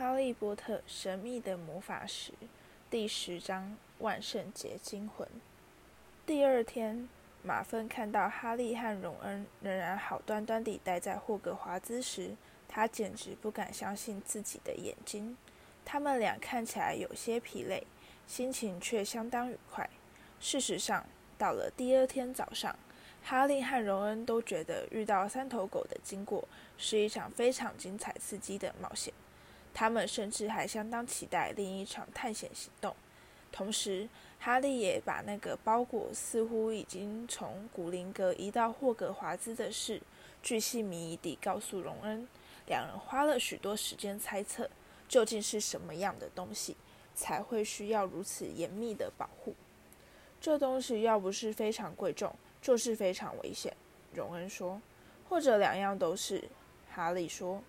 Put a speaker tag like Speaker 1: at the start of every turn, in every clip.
Speaker 1: 哈利波特神秘的魔法石第十章万圣节惊魂。第二天，马芬看到哈利和荣恩仍然好端端地待在霍格华兹时，他简直不敢相信自己的眼睛。他们俩看起来有些疲累，心情却相当愉快。事实上，到了第二天早上，哈利和荣恩都觉得遇到三头狗的经过是一场非常精彩刺激的冒险。他们甚至还相当期待另一场探险行动。同时，哈利也把那个包裹似乎已经从古灵阁移到霍格华兹的事，巨细靡遗地告诉荣恩。两人花了许多时间猜测，究竟是什么样的东西才会需要如此严密的保护。这东西要不是非常贵重，就是非常危险。荣恩说，或者两样都是。哈利说。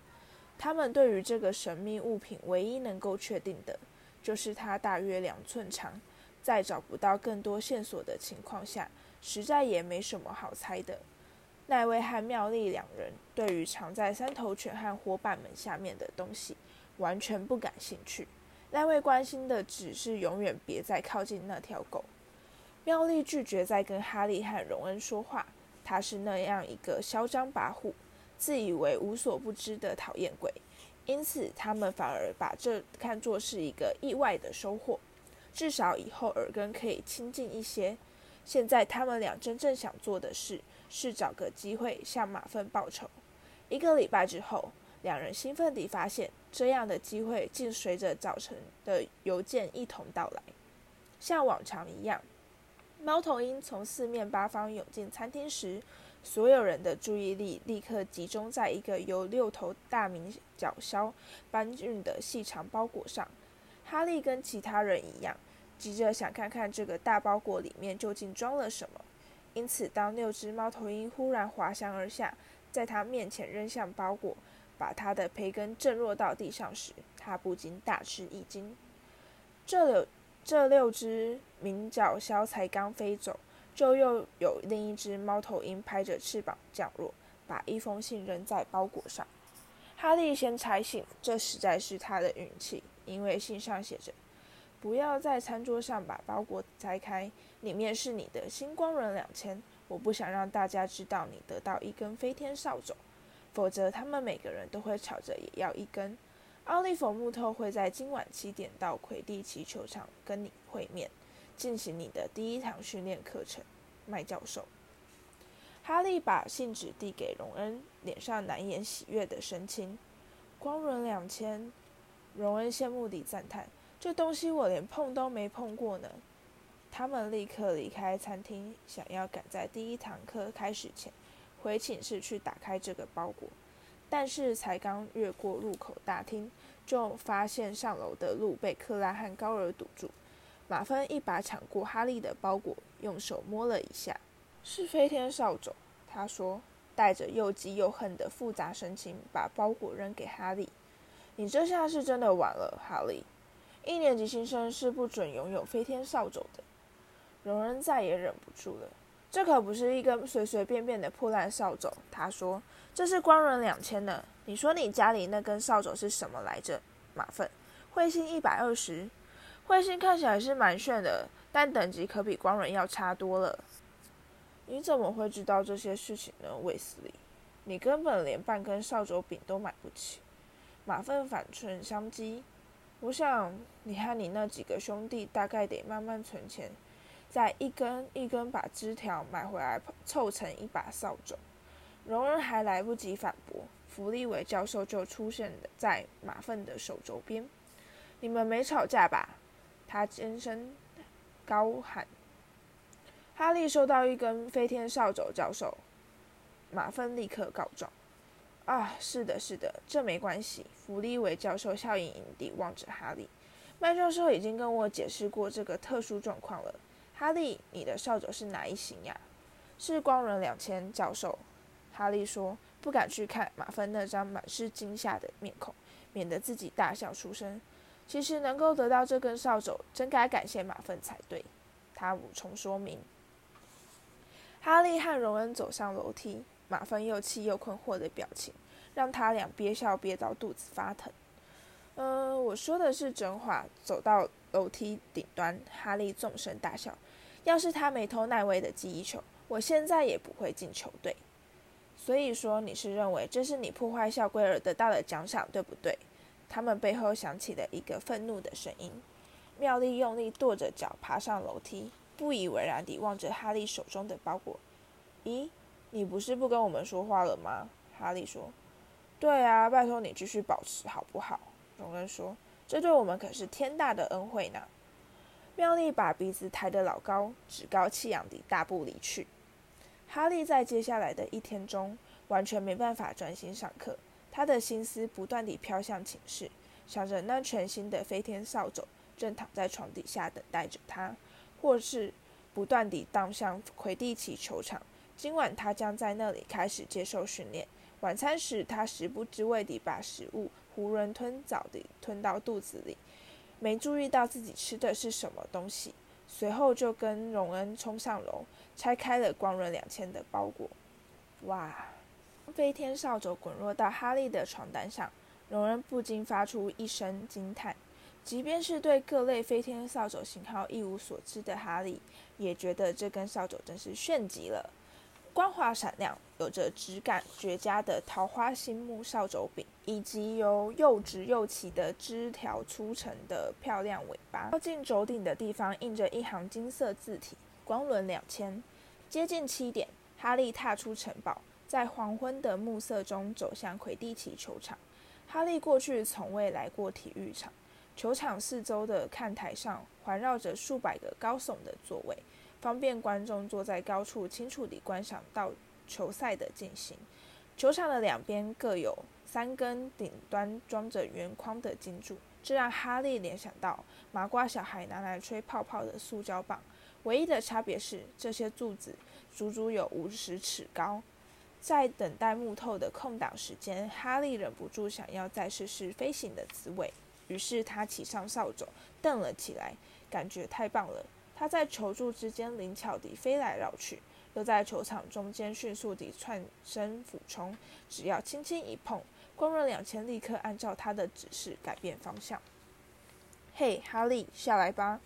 Speaker 1: 他们对于这个神秘物品唯一能够确定的，就是它大约两寸长，在找不到更多线索的情况下，实在也没什么好猜的。奈威和妙丽两人对于藏在三头犬和伙伴们下面的东西完全不感兴趣。奈威关心的只是永远别再靠近那条狗。妙丽拒绝再跟哈利和荣恩说话，她是那样一个嚣张跋扈。自以为无所不知的讨厌鬼，因此他们反而把这看作是一个意外的收获，至少以后耳根可以亲近一些。现在他们俩真正想做的事是找个机会向马粪报仇。一个礼拜之后，两人兴奋地发现，这样的机会竟随着早晨的邮件一同到来。像往常一样，猫头鹰从四面八方涌进餐厅时。所有人的注意力立刻集中在一个由六头大明角鸮搬运的细长包裹上。哈利跟其他人一样，急着想看看这个大包裹里面究竟装了什么。因此，当六只猫头鹰忽然滑翔而下，在他面前扔向包裹，把他的培根震落到地上时，他不禁大吃一惊。这六这六只鸣角鸮才刚飞走。就又有另一只猫头鹰拍着翅膀降落，把一封信扔在包裹上。哈利先拆信，这实在是他的运气，因为信上写着：“不要在餐桌上把包裹拆开，里面是你的星光轮两千。我不想让大家知道你得到一根飞天扫帚，否则他们每个人都会吵着也要一根。奥利弗木头会在今晚七点到魁地奇球场跟你会面。”进行你的第一堂训练课程，麦教授。哈利把信纸递给荣恩，脸上难掩喜悦的神情。光轮两千，荣恩羡慕地赞叹：“这东西我连碰都没碰过呢。”他们立刻离开餐厅，想要赶在第一堂课开始前回寝室去打开这个包裹。但是才刚越过入口大厅，就发现上楼的路被克拉汉高尔堵住。马芬一把抢过哈利的包裹，用手摸了一下，是飞天扫帚。他说，带着又急又恨的复杂神情，把包裹扔给哈利。你这下是真的晚了，哈利。一年级新生是不准拥有飞天扫帚的。荣恩再也忍不住了，这可不是一根随随便便的破烂扫帚。他说，这是光荣两千的。你说你家里那根扫帚是什么来着？马粪，彗星一百二十。彗星看起来是蛮炫的，但等级可比光人要差多了。你怎么会知道这些事情呢，卫斯理？你根本连半根扫帚柄都买不起。马粪反唇相讥。我想你和你那几个兄弟大概得慢慢存钱，再一根一根把枝条买回来凑成一把扫帚。荣恩还来不及反驳，弗利维教授就出现在马粪的手肘边。你们没吵架吧？他尖声高喊：“哈利收到一根飞天扫帚，教授。”马芬立刻告状：“啊，是的，是的，这没关系。”弗利维教授笑盈盈地望着哈利：“麦教授已经跟我解释过这个特殊状况了。哈利，你的扫帚是哪一型呀？”“是光轮两千。”教授。哈利说：“不敢去看马芬那张满是惊吓的面孔，免得自己大笑出声。”其实能够得到这根扫帚，真该感谢马粪才对。他补充说明。哈利和荣恩走上楼梯，马粪又气又困惑的表情，让他俩憋笑憋到肚子发疼。嗯，我说的是真话。走到楼梯顶端，哈利纵声大笑。要是他没偷奈威的记忆球，我现在也不会进球队。所以说，你是认为这是你破坏校规而得到的奖赏，对不对？他们背后响起了一个愤怒的声音。妙丽用力跺着脚爬上楼梯，不以为然地望着哈利手中的包裹。咦，你不是不跟我们说话了吗？哈利说。对啊，拜托你继续保持好不好？荣恩说。这对我们可是天大的恩惠呢。妙丽把鼻子抬得老高，趾高气扬地大步离去。哈利在接下来的一天中完全没办法专心上课，他的心思不断地飘向寝室，想着那全新的飞天扫帚正躺在床底下等待着他，或是不断地荡向魁地奇球场。今晚他将在那里开始接受训练。晚餐时，他食不知味地把食物囫囵吞枣地吞到肚子里，没注意到自己吃的是什么东西。随后就跟荣恩冲上楼，拆开了光润两千的包裹。哇！飞天扫帚滚落到哈利的床单上，荣恩不禁发出一声惊叹。即便是对各类飞天扫帚型号一无所知的哈利，也觉得这根扫帚真是炫极了。光滑闪亮、有着质感绝佳的桃花心木扫帚柄，以及由又直又齐的枝条粗成的漂亮尾巴。靠近轴顶的地方印着一行金色字体：“光轮两千。”接近七点，哈利踏出城堡，在黄昏的暮色中走向魁地奇球场。哈利过去从未来过体育场，球场四周的看台上环绕着数百个高耸的座位。方便观众坐在高处，清楚地观赏到球赛的进行。球场的两边各有三根顶端装着圆框的金柱，这让哈利联想到麻瓜小孩拿来吹泡泡的塑胶棒。唯一的差别是，这些柱子足足有五十尺高。在等待木头的空档时间，哈利忍不住想要再试试飞行的滋味，于是他骑上扫帚，蹬了起来，感觉太棒了。他在球柱之间灵巧地飞来绕去，又在球场中间迅速地窜身俯冲。只要轻轻一碰，光润两千立刻按照他的指示改变方向。嘿，哈利，下来吧！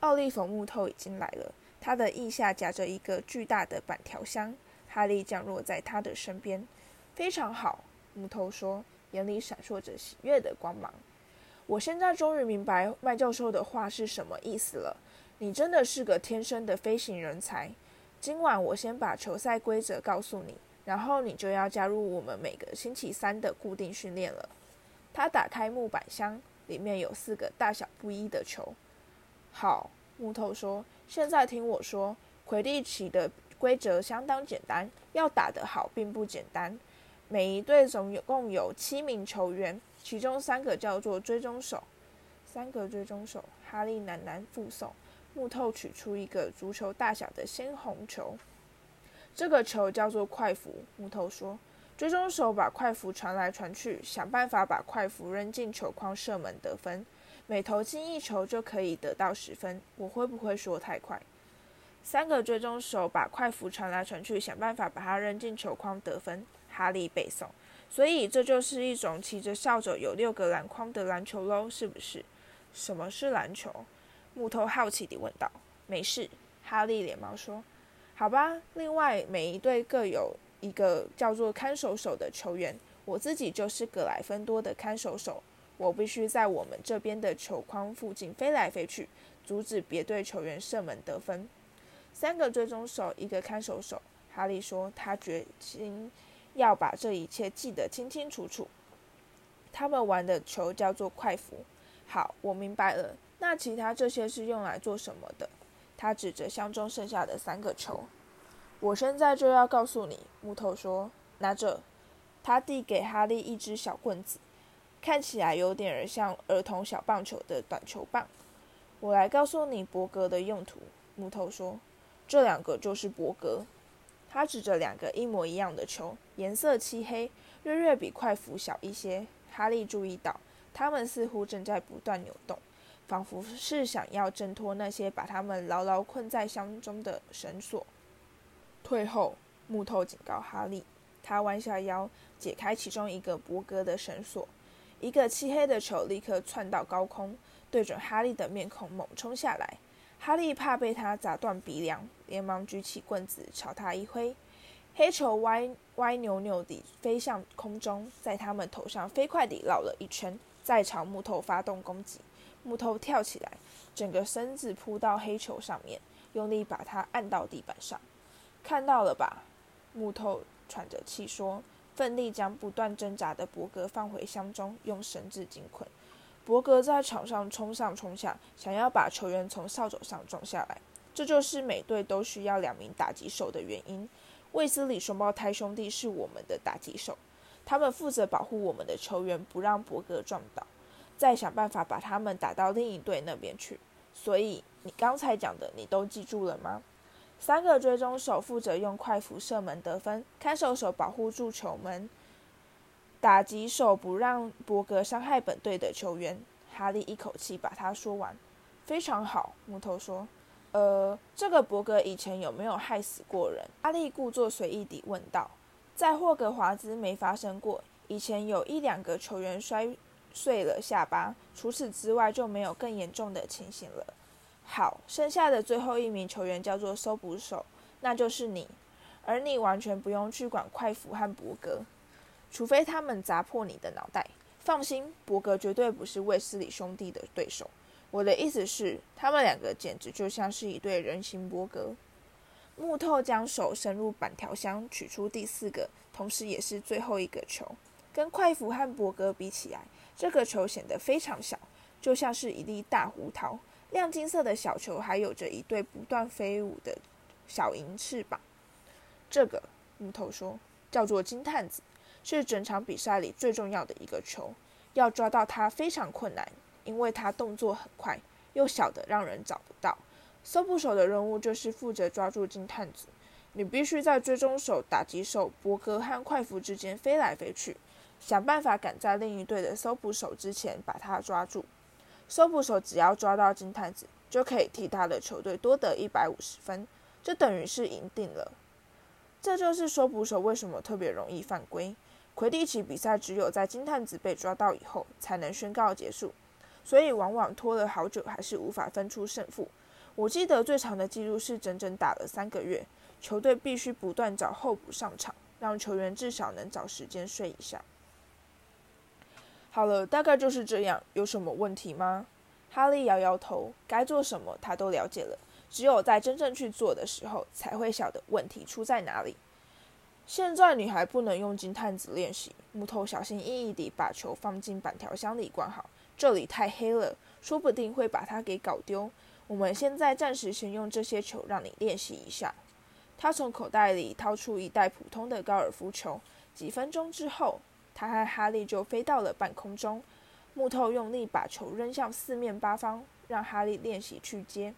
Speaker 1: 奥利弗木头已经来了，他的腋下夹着一个巨大的板条箱。哈利降落在他的身边。非常好，木头说，眼里闪烁着喜悦的光芒。我现在终于明白麦教授的话是什么意思了。你真的是个天生的飞行人才。今晚我先把球赛规则告诉你，然后你就要加入我们每个星期三的固定训练了。他打开木板箱，里面有四个大小不一的球。好，木头说：“现在听我说，魁地奇的规则相当简单，要打得好并不简单。每一队总有共有七名球员，其中三个叫做追踪手。三个追踪手。”哈利喃喃附送。木头取出一个足球大小的鲜红球，这个球叫做快符。木头说：“追踪手把快符传来传去，想办法把快符扔进球框射门得分。每投进一球就可以得到十分。”我会不会说太快？三个追踪手把快符传来传去，想办法把它扔进球框得分。哈利背诵。所以这就是一种骑着扫帚有六个篮筐的篮球喽，是不是？什么是篮球？木头好奇地问道：“没事。”哈利连忙说：“好吧。”另外，每一队各有一个叫做看守手的球员。我自己就是格莱芬多的看守手。我必须在我们这边的球框附近飞来飞去，阻止别队球员射门得分。三个追踪手，一个看守手。哈利说：“他决心要把这一切记得清清楚楚。”他们玩的球叫做快服。好，我明白了。那其他这些是用来做什么的？他指着箱中剩下的三个球。我现在就要告诉你，木头说：“拿着。”他递给哈利一支小棍子，看起来有点儿像儿童小棒球的短球棒。我来告诉你伯格的用途。木头说：“这两个就是伯格。”他指着两个一模一样的球，颜色漆黑，略略比快符小一些。哈利注意到，它们似乎正在不断扭动。仿佛是想要挣脱那些把他们牢牢困在箱中的绳索。退后，木头警告哈利。他弯下腰，解开其中一个伯格的绳索。一个漆黑的球立刻窜到高空，对准哈利的面孔猛冲下来。哈利怕被他砸断鼻梁，连忙举起棍子朝他一挥，黑球歪歪扭扭地飞向空中，在他们头上飞快地绕了一圈，再朝木头发动攻击。木头跳起来，整个身子扑到黑球上面，用力把它按到地板上。看到了吧？木头喘着气说，奋力将不断挣扎的伯格放回箱中，用绳子紧捆。伯格在场上冲上冲下，想要把球员从扫帚上撞下来。这就是每队都需要两名打击手的原因。卫斯理双胞胎兄弟是我们的打击手，他们负责保护我们的球员，不让伯格撞倒，再想办法把他们打到另一队那边去。所以你刚才讲的，你都记住了吗？三个追踪手负责用快辐射门得分，看守手保护住球门。打击手不让伯格伤害本队的球员。哈利一口气把他说完。非常好，木头说。呃，这个伯格以前有没有害死过人？哈利故作随意地问道。在霍格华兹没发生过，以前有一两个球员摔碎了下巴，除此之外就没有更严重的情形了。好，剩下的最后一名球员叫做搜捕手，那就是你，而你完全不用去管快斧和伯格。除非他们砸破你的脑袋，放心，伯格绝对不是卫斯理兄弟的对手。我的意思是，他们两个简直就像是一对人形伯格。木头将手伸入板条箱，取出第四个，同时也是最后一个球。跟快福和伯格比起来，这个球显得非常小，就像是一粒大胡桃。亮金色的小球还有着一对不断飞舞的小银翅膀。这个，木头说，叫做金探子。是整场比赛里最重要的一个球，要抓到它非常困难，因为它动作很快，又小的让人找不到。搜捕手的任务就是负责抓住金探子，你必须在追踪手、打击手博格和快服之间飞来飞去，想办法赶在另一队的搜捕手之前把他抓住。搜捕手只要抓到金探子，就可以替他的球队多得一百五十分，这等于是赢定了。这就是搜捕手为什么特别容易犯规。魁地奇比赛只有在金探子被抓到以后才能宣告结束，所以往往拖了好久还是无法分出胜负。我记得最长的记录是整整打了三个月，球队必须不断找候补上场，让球员至少能找时间睡一下。好了，大概就是这样，有什么问题吗？哈利摇摇头，该做什么他都了解了，只有在真正去做的时候才会晓得问题出在哪里。现在你还不能用金探子练习。木头小心翼翼地把球放进板条箱里关好。这里太黑了，说不定会把它给搞丢。我们现在暂时先用这些球让你练习一下。他从口袋里掏出一袋普通的高尔夫球。几分钟之后，他和哈利就飞到了半空中。木头用力把球扔向四面八方，让哈利练习去接。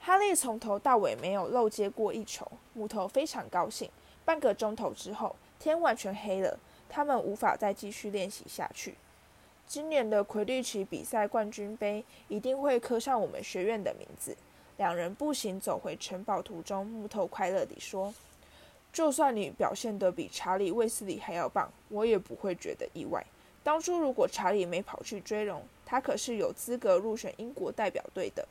Speaker 1: 哈利从头到尾没有漏接过一球。木头非常高兴。半个钟头之后，天完全黑了，他们无法再继续练习下去。今年的魁地奇比赛冠军杯一定会刻上我们学院的名字。两人步行走回城堡途中，木头快乐地说：“就算你表现得比查理·卫斯理还要棒，我也不会觉得意外。当初如果查理没跑去追龙，他可是有资格入选英国代表队的。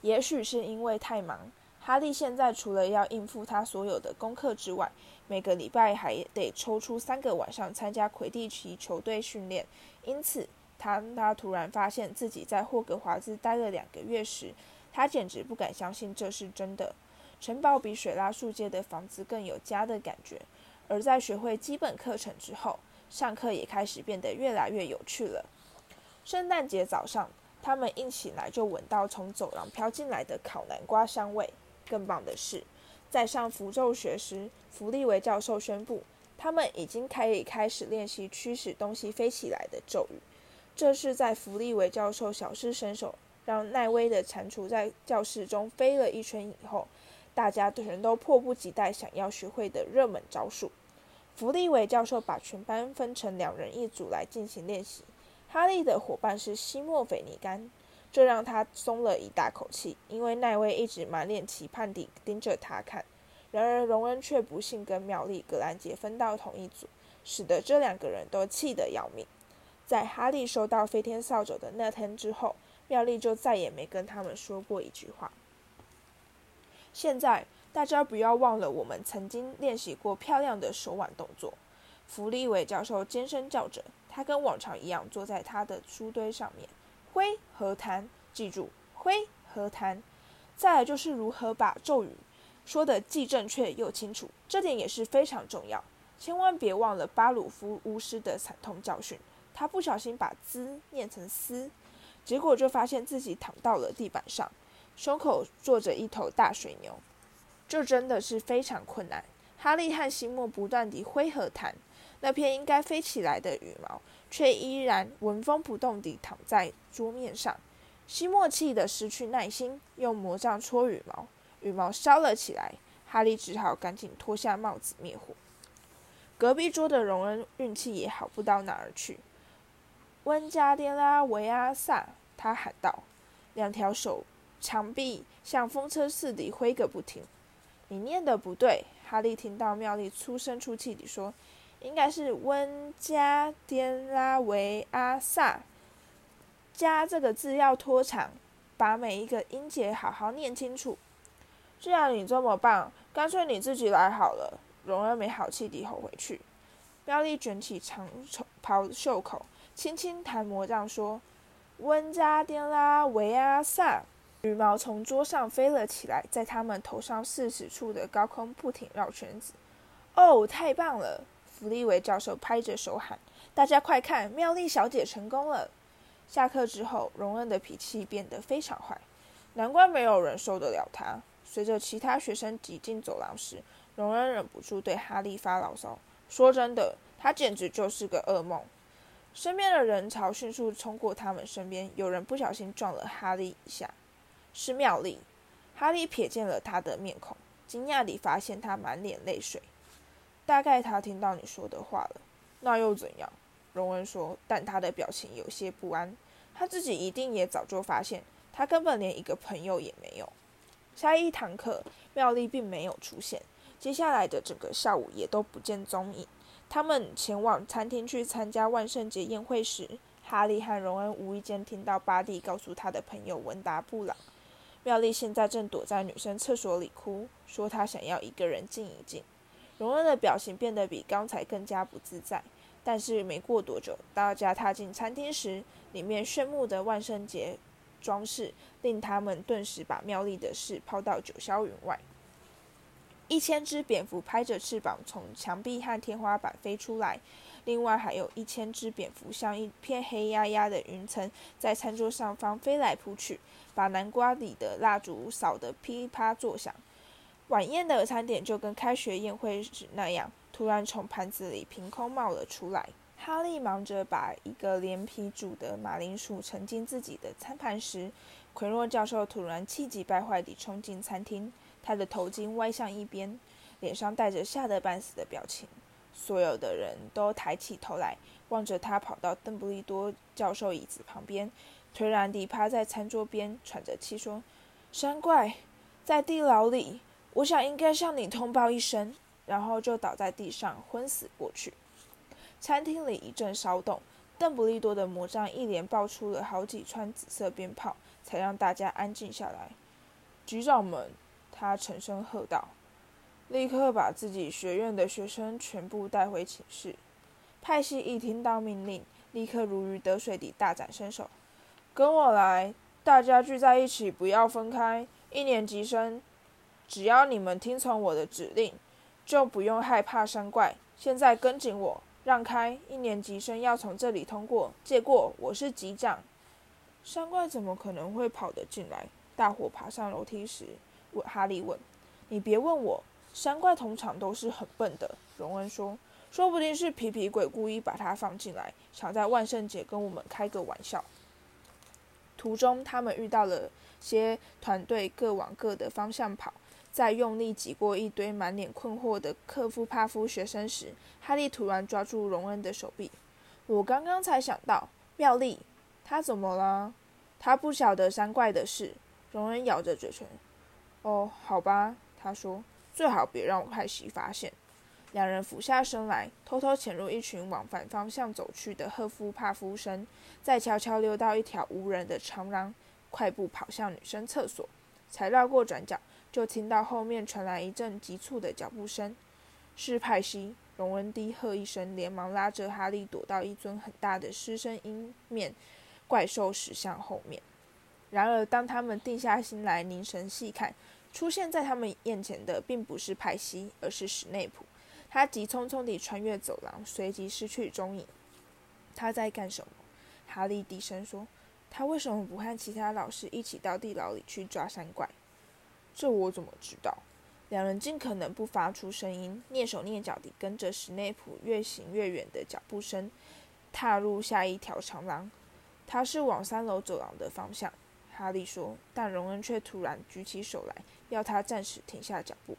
Speaker 1: 也许是因为太忙。”哈利现在除了要应付他所有的功课之外，每个礼拜还得抽出三个晚上参加魁地奇球队训练。因此，当他突然发现自己在霍格华兹待了两个月时，他简直不敢相信这是真的。城堡比水拉树街的房子更有家的感觉。而在学会基本课程之后，上课也开始变得越来越有趣了。圣诞节早上，他们一起来就闻到从走廊飘进来的烤南瓜香味。更棒的是，在上符咒学时，弗利维教授宣布，他们已经可以开始练习驱使东西飞起来的咒语。这是在弗利维教授小试身手，让奈威的蟾蜍在教室中飞了一圈以后，大家全都迫不及待想要学会的热门招数。弗利维教授把全班分成两人一组来进行练习。哈利的伙伴是西莫菲尼甘。这让他松了一大口气，因为奈威一直满脸期盼地盯着他看。然而，荣恩却不幸跟妙丽·格兰杰分到同一组，使得这两个人都气得要命。在哈利收到飞天扫帚的那天之后，妙丽就再也没跟他们说过一句话。现在大家不要忘了，我们曾经练习过漂亮的手腕动作。弗利维教授尖声叫着，他跟往常一样坐在他的书堆上面，挥和弹，记住，挥和弹。再来就是如何把咒语说的既正确又清楚，这点也是非常重要。千万别忘了巴鲁夫巫师的惨痛教训。他不小心把“滋”念成“丝”，结果就发现自己躺到了地板上，胸口坐着一头大水牛。这真的是非常困难。哈利和西莫不断地挥和弹，那片应该飞起来的羽毛，却依然纹风不动地躺在桌面上。西莫气得失去耐心，用魔杖戳羽毛，羽毛烧了起来。哈利只好赶紧脱下帽子灭火。隔壁桌的荣恩运气也好不到哪儿去。温加颠拉维阿萨，他喊道，两条手墙壁像风车似的挥个不停。你念的不对，哈利听到妙丽粗声粗气地说：“应该是温加颠拉维阿萨。”加这个字要拖长，把每一个音节好好念清楚。既然你这么棒，干脆你自己来好了。荣儿没好气地吼回去。妙丽卷起长袍袖口。轻轻弹魔杖，说：“温加颠拉维阿萨。”羽毛从桌上飞了起来，在他们头上四十处的高空不停绕圈子。哦，太棒了！弗利维教授拍着手喊：“大家快看，妙丽小姐成功了！”下课之后，荣恩的脾气变得非常坏，难怪没有人受得了他。随着其他学生挤进走廊时，荣恩忍不住对哈利发牢骚：“说真的，他简直就是个噩梦。”身边的人潮迅速冲过他们身边，有人不小心撞了哈利一下，是妙丽。哈利瞥见了他的面孔，惊讶地发现他满脸泪水。大概他听到你说的话了，那又怎样？荣恩说，但他的表情有些不安。他自己一定也早就发现，他根本连一个朋友也没有。下一堂课，妙丽并没有出现，接下来的整个下午也都不见踪影。他们前往餐厅去参加万圣节宴会时，哈利和荣恩无意间听到巴蒂告诉他的朋友文达布朗，妙丽现在正躲在女生厕所里哭，说她想要一个人静一静。荣恩的表情变得比刚才更加不自在。但是没过多久，大家踏进餐厅时，里面炫目的万圣节装饰令他们顿时把妙丽的事抛到九霄云外。一千只蝙蝠拍着翅膀从墙壁和天花板飞出来，另外还有一千只蝙蝠像一片黑压压的云层在餐桌上方飞来扑去，把南瓜里的蜡烛扫得噼啪作响。晚宴的餐点就跟开学宴会时那样，突然从盘子里凭空冒了出来。哈利忙着把一个连皮煮的马铃薯盛进自己的餐盘时，奎诺教授突然气急败坏地冲进餐厅。他的头巾歪向一边，脸上带着吓得半死的表情。所有的人都抬起头来，望着他跑到邓布利多教授椅子旁边，颓然地趴在餐桌边，喘着气说：“山怪在地牢里，我想应该向你通报一声。”然后就倒在地上昏死过去。餐厅里一阵骚动，邓布利多的魔杖一连爆出了好几串紫色鞭炮，才让大家安静下来。局长们。他沉声喝道：“立刻把自己学院的学生全部带回寝室。”派系一听到命令，立刻如鱼得水地大展身手：“跟我来，大家聚在一起，不要分开。一年级生，只要你们听从我的指令，就不用害怕山怪。现在跟紧我，让开！一年级生要从这里通过，借过，我是级长。”山怪怎么可能会跑得进来？大伙爬上楼梯时。问哈利问：“你别问我，山怪通常都是很笨的。”荣恩说：“说不定是皮皮鬼故意把它放进来，想在万圣节跟我们开个玩笑。”途中，他们遇到了些团队各往各的方向跑，在用力挤过一堆满脸困惑的克夫帕夫学生时，哈利突然抓住荣恩的手臂：“我刚刚才想到，妙丽，他怎么了？他不晓得山怪的事。”荣恩咬着嘴唇。哦，好吧，他说，最好别让我派西发现。两人俯下身来，偷偷潜入一群往反方向走去的赫夫帕夫生，再悄悄溜到一条无人的长廊，快步跑向女生厕所。才绕过转角，就听到后面传来一阵急促的脚步声。是派西。荣恩低喝一声，连忙拉着哈利躲到一尊很大的狮身鹰面怪兽石像后面。然而，当他们定下心来凝神细看，出现在他们眼前的并不是派西，而是史内普。他急匆匆地穿越走廊，随即失去踪影。他在干什么？哈利低声说：“他为什么不和其他老师一起到地牢里去抓山怪？”这我怎么知道？两人尽可能不发出声音，蹑手蹑脚地跟着史内普越行越远的脚步声，踏入下一条长廊。他是往三楼走廊的方向，哈利说。但荣恩却突然举起手来，要他暂时停下脚步。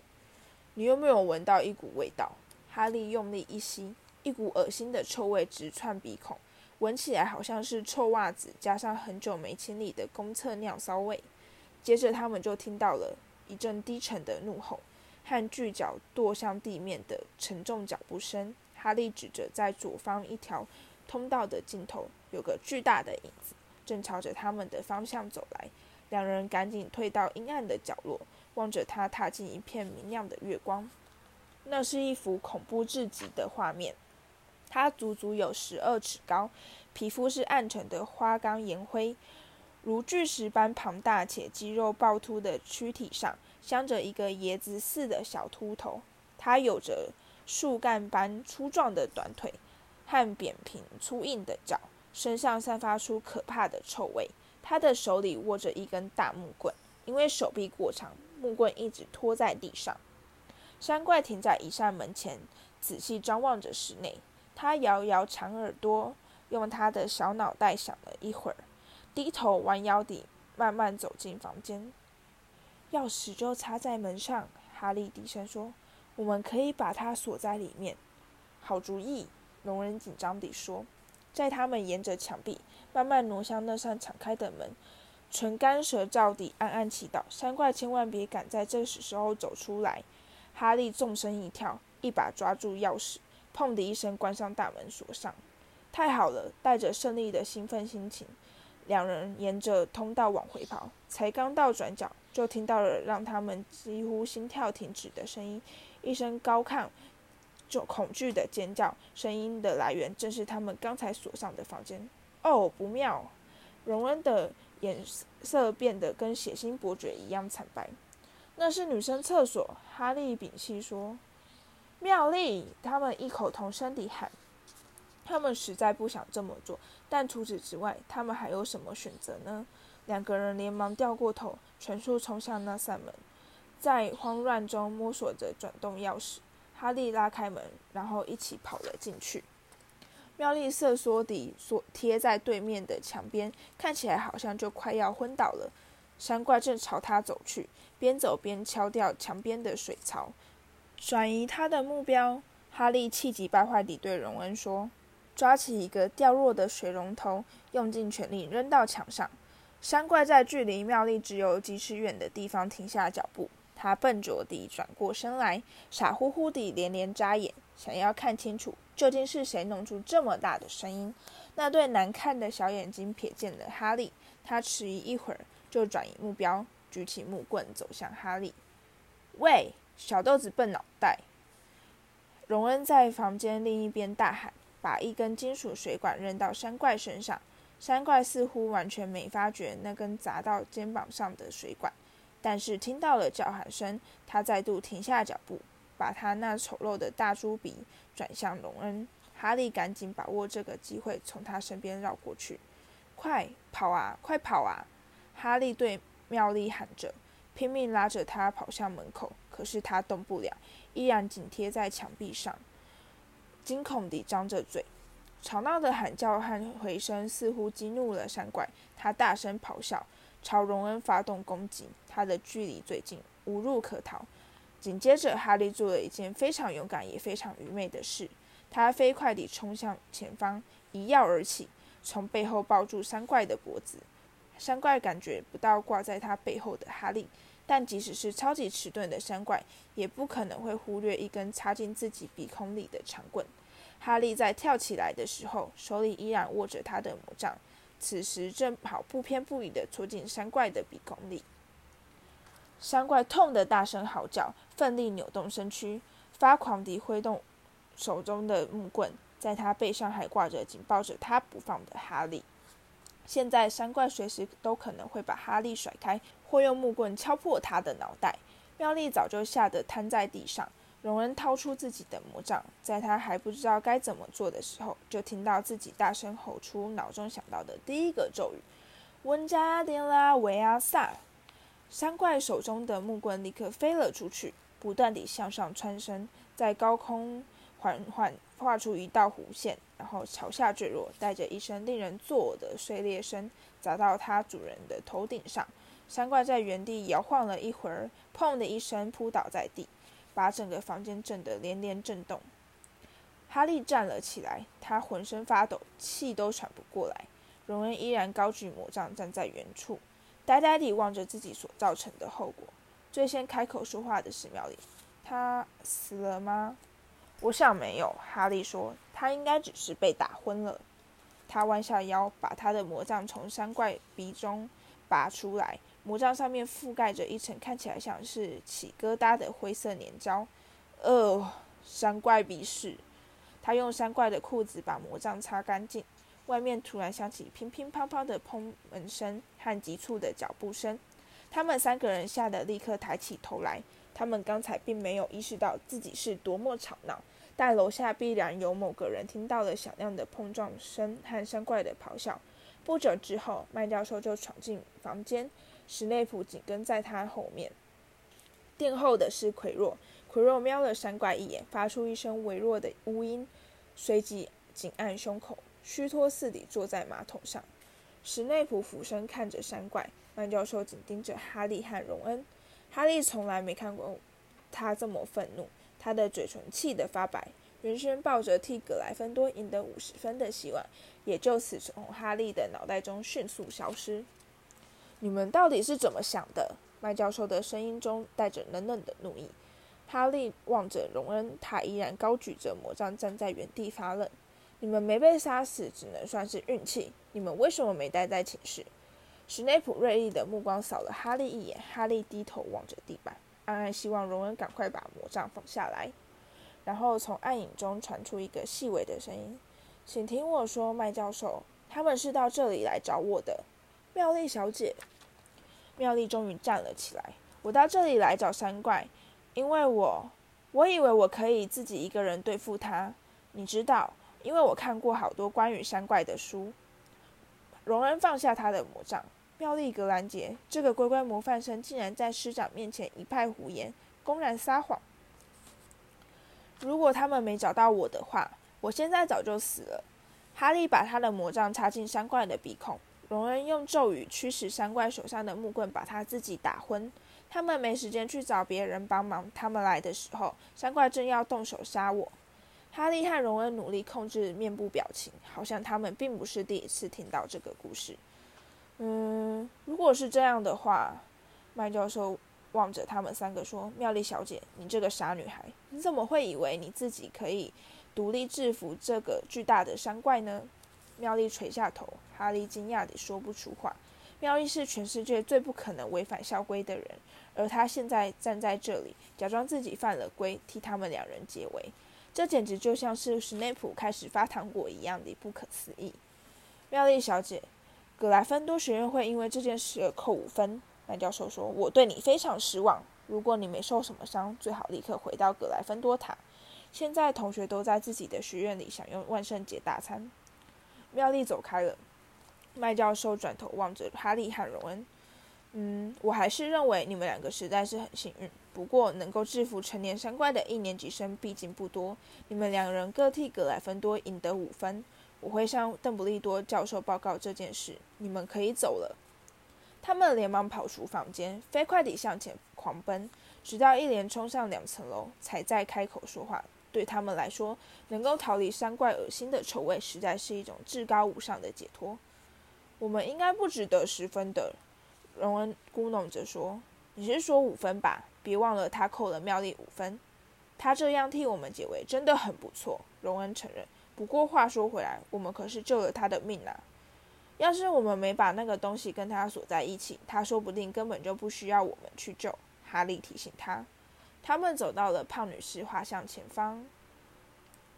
Speaker 1: 你有没有闻到一股味道？哈利用力一吸，一股恶心的臭味直窜鼻孔，闻起来好像是臭袜子加上很久没清理的公厕尿骚味。接着他们就听到了。一阵低沉的怒吼和巨脚跺向地面的沉重脚步声。哈利指着在左方一条通道的尽头，有个巨大的影子正朝着他们的方向走来。两人赶紧退到阴暗的角落，望着他踏进一片明亮的月光。那是一幅恐怖至极的画面。他足足有十二尺高，皮肤是暗沉的花岗岩灰。如巨石般庞大且肌肉暴突的躯体上，镶着一个椰子似的小秃头。它有着树干般粗壮的短腿和扁平粗硬的脚，身上散发出可怕的臭味。他的手里握着一根大木棍，因为手臂过长，木棍一直拖在地上。山怪停在一扇门前，仔细张望着室内。他摇摇长耳朵，用他的小脑袋想了一会儿。低头弯腰地慢慢走进房间，钥匙就插在门上。哈利低声说：“我们可以把它锁在里面。”好主意，龙人紧张地说。在他们沿着墙壁慢慢挪向那扇敞开的门，唇干舌燥地暗暗祈祷：山怪千万别赶在这时候走出来。哈利纵身一跳，一把抓住钥匙，砰的一声关上大门，锁上。太好了！带着胜利的兴奋心情。两人沿着通道往回跑，才刚到转角，就听到了让他们几乎心跳停止的声音，一声高亢、就恐惧的尖叫。声音的来源正是他们刚才锁上的房间。哦，不妙！荣恩的颜色变得跟血腥伯爵一样惨白。那是女生厕所，哈利屏气说。妙丽！他们异口同声地喊。他们实在不想这么做，但除此之外，他们还有什么选择呢？两个人连忙掉过头，全速冲向那扇门，在慌乱中摸索着转动钥匙。哈利拉开门，然后一起跑了进去。妙丽瑟缩地缩贴在对面的墙边，看起来好像就快要昏倒了。山怪正朝他走去，边走边敲掉墙边的水槽，转移他的目标。哈利气急败坏地对荣恩说。抓起一个掉落的水龙头，用尽全力扔到墙上。山怪在距离妙丽只有几尺远的地方停下脚步。他笨拙地转过身来，傻乎乎地连连眨眼，想要看清楚究竟是谁弄出这么大的声音。那对难看的小眼睛瞥见了哈利，他迟疑一会儿，就转移目标，举起木棍走向哈利。喂，小豆子笨脑袋！荣恩在房间另一边大喊。把一根金属水管扔到山怪身上，山怪似乎完全没发觉那根砸到肩膀上的水管，但是听到了叫喊声，他再度停下脚步，把他那丑陋的大猪鼻转向隆恩。哈利赶紧把握这个机会，从他身边绕过去。快跑啊，快跑啊！哈利对妙丽喊着，拼命拉着他跑向门口，可是他动不了，依然紧贴在墙壁上。惊恐地张着嘴，吵闹的喊叫和回声似乎激怒了山怪。他大声咆哮，朝荣恩发动攻击。他的距离最近，无路可逃。紧接着，哈利做了一件非常勇敢也非常愚昧的事。他飞快地冲向前方，一跃而起，从背后抱住山怪的脖子。山怪感觉不到挂在他背后的哈利，但即使是超级迟钝的山怪，也不可能会忽略一根插进自己鼻孔里的长棍。哈利在跳起来的时候，手里依然握着他的魔杖，此时正好不偏不倚地戳进山怪的鼻孔里。山怪痛得大声嚎叫，奋力扭动身躯，发狂地挥动手中的木棍，在他背上还挂着紧抱着他不放的哈利。现在，山怪随时都可能会把哈利甩开，或用木棍敲破他的脑袋。妙丽早就吓得瘫在地上。荣恩掏出自己的魔杖，在他还不知道该怎么做的时候，就听到自己大声吼出脑中想到的第一个咒语：“温加迪拉维阿萨。”山怪手中的木棍立刻飞了出去，不断地向上穿升，在高空缓缓画出一道弧线，然后朝下坠落，带着一声令人作呕的碎裂声，砸到它主人的头顶上。山怪在原地摇晃了一会儿，砰的一声扑倒在地，把整个房间震得连连震动。哈利站了起来，他浑身发抖，气都喘不过来。荣恩依然高举魔杖，站在原处。呆呆地望着自己所造成的后果。最先开口说话的是妙丽：“他死了吗？”“我想没有。”哈利说，“他应该只是被打昏了。”他弯下腰，把他的魔杖从山怪鼻中拔出来。魔杖上面覆盖着一层看起来像是起疙瘩的灰色粘胶。呃，山怪鼻屎。他用山怪的裤子把魔杖擦干净。外面突然响起乒乒乓乓的砰门声和急促的脚步声，他们三个人吓得立刻抬起头来。他们刚才并没有意识到自己是多么吵闹，但楼下必然有某个人听到了响亮的碰撞声和山怪的咆哮。不久之后，麦教授就闯进房间，史内普紧跟在他后面。殿后的是奎若，奎若瞄了山怪一眼，发出一声微弱的呜音，随即紧按胸口。虚脱似地坐在马桶上，史内普俯身看着山怪，麦教授紧盯着哈利和荣恩。哈利从来没看过他这么愤怒，他的嘴唇气得发白。原先抱着替格莱芬多赢得五十分的希望，也就此从哈利的脑袋中迅速消失。你们到底是怎么想的？麦教授的声音中带着冷冷的怒意。哈利望着荣恩，他依然高举着魔杖，站在原地发愣。你们没被杀死，只能算是运气。你们为什么没待在寝室？史内普锐利的目光扫了哈利一眼，哈利低头望着地板，暗暗希望荣恩赶快把魔杖放下来。然后从暗影中传出一个细微的声音：“请听我说，麦教授，他们是到这里来找我的。”妙丽小姐，妙丽终于站了起来。我到这里来找山怪，因为我，我以为我可以自己一个人对付他。你知道。因为我看过好多关于山怪的书。荣恩放下他的魔杖。妙丽格兰杰这个乖乖模范生竟然在师长面前一派胡言，公然撒谎。如果他们没找到我的话，我现在早就死了。哈利把他的魔杖插进山怪的鼻孔。荣恩用咒语驱使山怪手上的木棍，把他自己打昏。他们没时间去找别人帮忙。他们来的时候，山怪正要动手杀我。哈利和荣恩努力控制面部表情，好像他们并不是第一次听到这个故事。嗯，如果是这样的话，麦教授望着他们三个说：“妙丽小姐，你这个傻女孩，你怎么会以为你自己可以独立制服这个巨大的山怪呢？”妙丽垂下头，哈利惊讶地说不出话。妙丽是全世界最不可能违反校规的人，而她现在站在这里，假装自己犯了规，替他们两人解围。这简直就像是史内普开始发糖果一样的不可思议。妙丽小姐，格莱芬多学院会因为这件事而扣五分。麦教授说：“我对你非常失望。如果你没受什么伤，最好立刻回到格莱芬多塔。现在同学都在自己的学院里享用万圣节大餐。”妙丽走开了。麦教授转头望着哈利和荣恩。嗯，我还是认为你们两个实在是很幸运。不过，能够制服成年山怪的一年级生毕竟不多。你们两人各替格莱芬多赢得五分。我会向邓布利多教授报告这件事。你们可以走了。他们连忙跑出房间，飞快地向前狂奔，直到一连冲上两层楼，才再开口说话。对他们来说，能够逃离山怪恶心的臭味，实在是一种至高无上的解脱。我们应该不值得十分的。荣恩咕哝着说：“你是说五分吧？别忘了他扣了妙丽五分。他这样替我们解围真的很不错。荣恩承认。不过话说回来，我们可是救了他的命啊！要是我们没把那个东西跟他锁在一起，他说不定根本就不需要我们去救。哈利提醒他。他们走到了胖女士画像前方。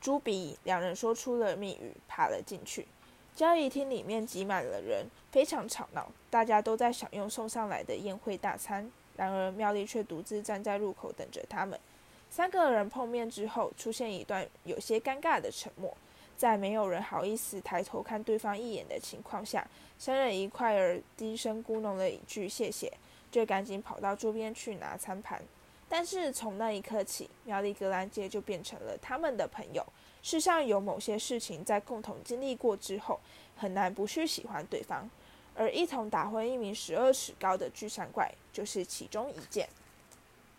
Speaker 1: 朱比两人说出了密语，爬了进去。交易厅里面挤满了人，非常吵闹，大家都在享用送上来的宴会大餐。然而，妙丽却独自站在入口等着他们。三个人碰面之后，出现一段有些尴尬的沉默。在没有人好意思抬头看对方一眼的情况下，三人一块儿低声咕哝了一句“谢谢”，就赶紧跑到桌边去拿餐盘。但是从那一刻起，苗栗格兰杰就变成了他们的朋友。世上有某些事情，在共同经历过之后，很难不去喜欢对方，而一同打昏一名十二尺高的巨山怪就是其中一件。